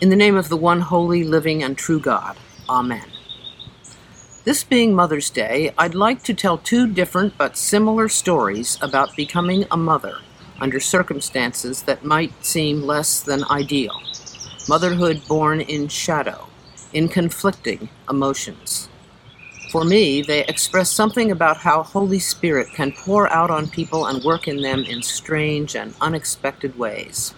In the name of the one holy, living, and true God. Amen. This being Mother's Day, I'd like to tell two different but similar stories about becoming a mother under circumstances that might seem less than ideal. Motherhood born in shadow, in conflicting emotions. For me, they express something about how Holy Spirit can pour out on people and work in them in strange and unexpected ways.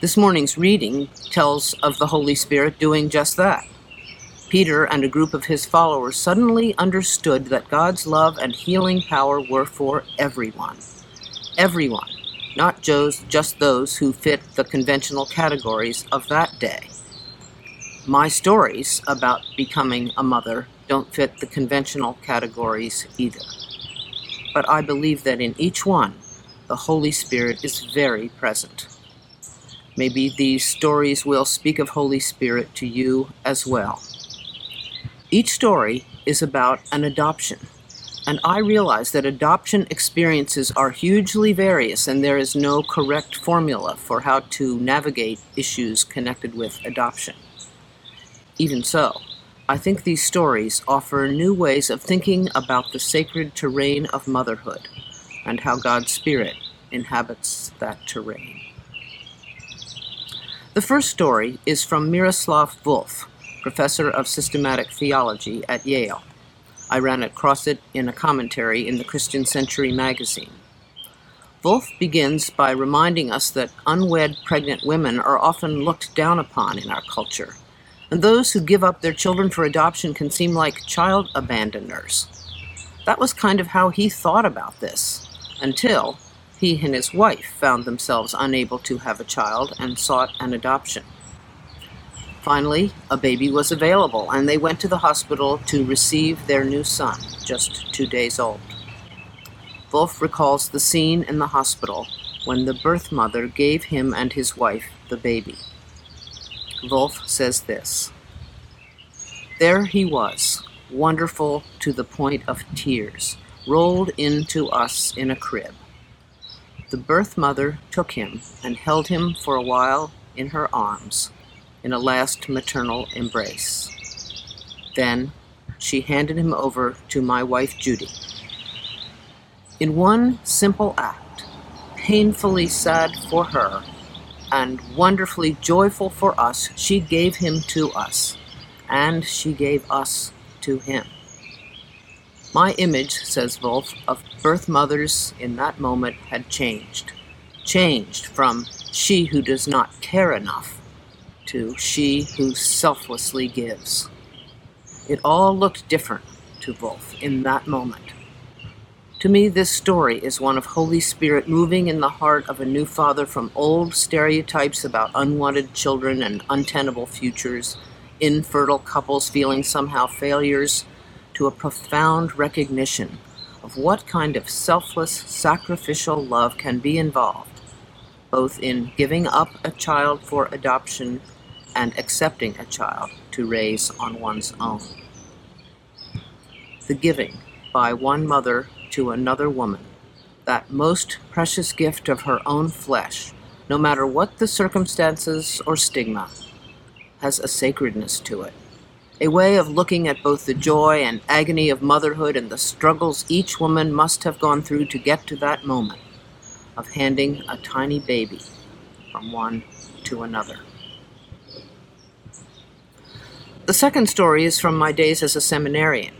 This morning's reading tells of the Holy Spirit doing just that. Peter and a group of his followers suddenly understood that God's love and healing power were for everyone. Everyone, not just those who fit the conventional categories of that day. My stories about becoming a mother don't fit the conventional categories either. But I believe that in each one, the Holy Spirit is very present. Maybe these stories will speak of Holy Spirit to you as well. Each story is about an adoption, and I realize that adoption experiences are hugely various and there is no correct formula for how to navigate issues connected with adoption. Even so, I think these stories offer new ways of thinking about the sacred terrain of motherhood and how God's Spirit inhabits that terrain. The first story is from Miroslav Volf, professor of systematic theology at Yale. I ran across it in a commentary in the Christian Century magazine. Volf begins by reminding us that unwed pregnant women are often looked down upon in our culture, and those who give up their children for adoption can seem like child abandoners. That was kind of how he thought about this, until he and his wife found themselves unable to have a child and sought an adoption. Finally, a baby was available, and they went to the hospital to receive their new son, just two days old. Volf recalls the scene in the hospital when the birth mother gave him and his wife the baby. Volf says this There he was, wonderful to the point of tears, rolled into us in a crib. The birth mother took him and held him for a while in her arms in a last maternal embrace. Then she handed him over to my wife Judy. In one simple act, painfully sad for her and wonderfully joyful for us, she gave him to us, and she gave us to him. My image, says Volf, of birth mothers in that moment had changed. Changed from she who does not care enough to she who selflessly gives. It all looked different to Volf in that moment. To me, this story is one of Holy Spirit moving in the heart of a new father from old stereotypes about unwanted children and untenable futures, infertile couples feeling somehow failures to a profound recognition of what kind of selfless, sacrificial love can be involved, both in giving up a child for adoption and accepting a child to raise on one's own. The giving by one mother to another woman, that most precious gift of her own flesh, no matter what the circumstances or stigma, has a sacredness to it a way of looking at both the joy and agony of motherhood and the struggles each woman must have gone through to get to that moment of handing a tiny baby from one to another. The second story is from my days as a seminarian.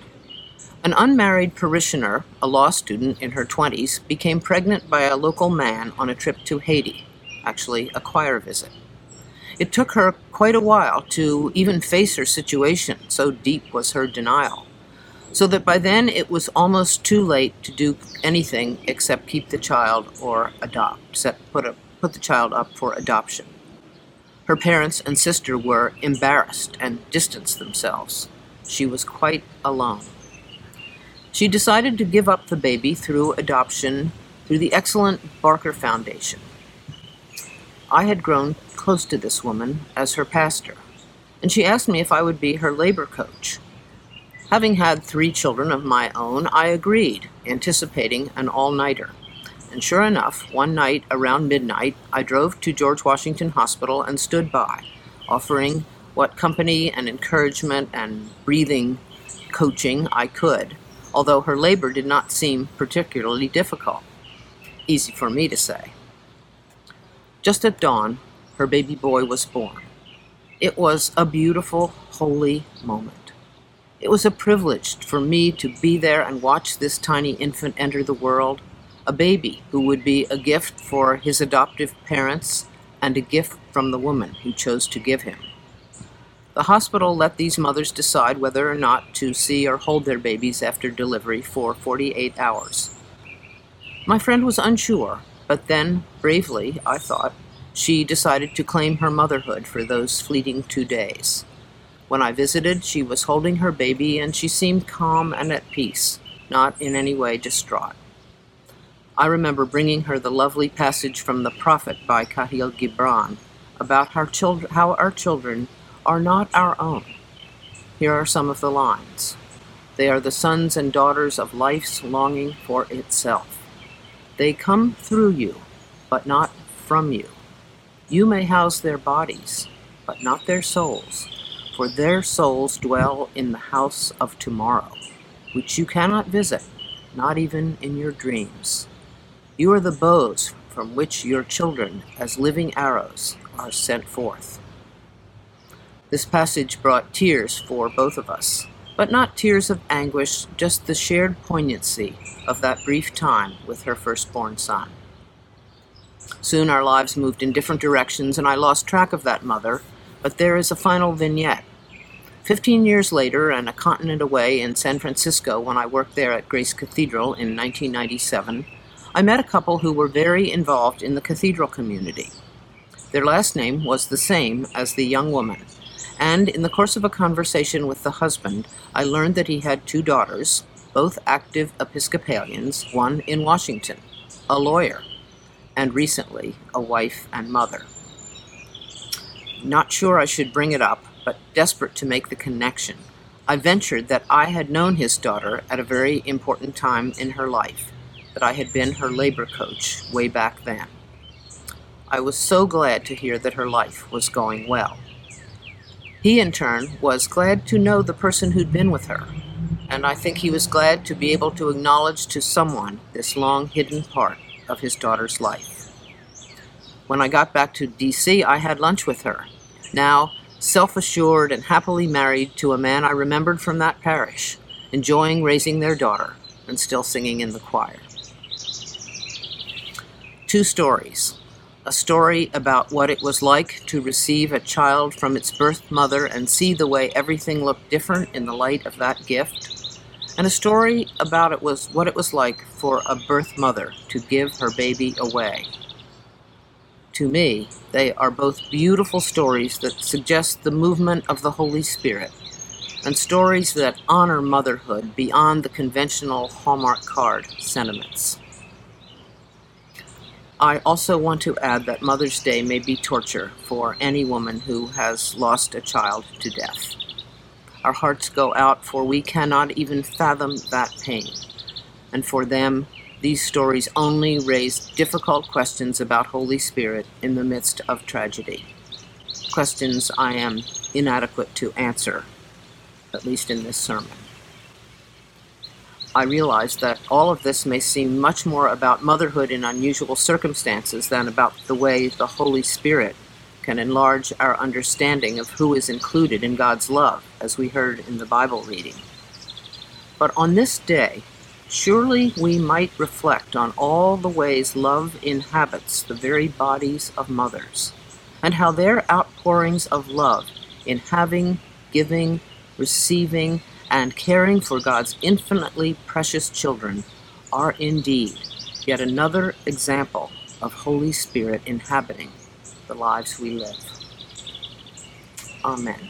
An unmarried parishioner, a law student in her 20s, became pregnant by a local man on a trip to Haiti, actually, a choir visit. It took her quite a while to even face her situation, so deep was her denial. So that by then it was almost too late to do anything except keep the child or adopt, set, put, a, put the child up for adoption. Her parents and sister were embarrassed and distanced themselves. She was quite alone. She decided to give up the baby through adoption through the excellent Barker Foundation. I had grown close to this woman as her pastor, and she asked me if I would be her labor coach. Having had three children of my own, I agreed, anticipating an all nighter. And sure enough, one night around midnight, I drove to George Washington Hospital and stood by, offering what company and encouragement and breathing coaching I could, although her labor did not seem particularly difficult. Easy for me to say. Just at dawn, her baby boy was born. It was a beautiful, holy moment. It was a privilege for me to be there and watch this tiny infant enter the world, a baby who would be a gift for his adoptive parents and a gift from the woman who chose to give him. The hospital let these mothers decide whether or not to see or hold their babies after delivery for 48 hours. My friend was unsure, but then, bravely, I thought, she decided to claim her motherhood for those fleeting two days. When I visited, she was holding her baby and she seemed calm and at peace, not in any way distraught. I remember bringing her the lovely passage from the Prophet by Kahlil Gibran about how, how our children are not our own. Here are some of the lines. They are the sons and daughters of life's longing for itself. They come through you, but not from you. You may house their bodies, but not their souls, for their souls dwell in the house of tomorrow, which you cannot visit, not even in your dreams. You are the bows from which your children, as living arrows, are sent forth. This passage brought tears for both of us, but not tears of anguish, just the shared poignancy of that brief time with her firstborn son. Soon our lives moved in different directions, and I lost track of that mother, but there is a final vignette. Fifteen years later, and a continent away in San Francisco, when I worked there at Grace Cathedral in 1997, I met a couple who were very involved in the cathedral community. Their last name was the same as the young woman, and in the course of a conversation with the husband, I learned that he had two daughters, both active Episcopalians, one in Washington, a lawyer, and recently a wife and mother. Not sure I should bring it up, but desperate to make the connection, I ventured that I had known his daughter at a very important time in her life, that I had been her labor coach way back then. I was so glad to hear that her life was going well. He, in turn, was glad to know the person who'd been with her, and I think he was glad to be able to acknowledge to someone this long hidden part of his daughter's life. When I got back to D.C., I had lunch with her, now self assured and happily married to a man I remembered from that parish, enjoying raising their daughter and still singing in the choir. Two stories. A story about what it was like to receive a child from its birth mother and see the way everything looked different in the light of that gift and a story about it was what it was like for a birth mother to give her baby away. To me, they are both beautiful stories that suggest the movement of the Holy Spirit and stories that honor motherhood beyond the conventional Hallmark card sentiments. I also want to add that Mother's Day may be torture for any woman who has lost a child to death. Our hearts go out, for we cannot even fathom that pain. And for them, these stories only raise difficult questions about Holy Spirit in the midst of tragedy. Questions I am inadequate to answer, at least in this sermon. I realize that all of this may seem much more about motherhood in unusual circumstances than about the way the Holy Spirit can enlarge our understanding of who is included in God's love, as we heard in the Bible reading. But on this day, surely we might reflect on all the ways love inhabits the very bodies of mothers, and how their outpourings of love in having, giving, receiving, and caring for God's infinitely precious children are indeed yet another example of Holy Spirit inhabiting the lives we live. Amen.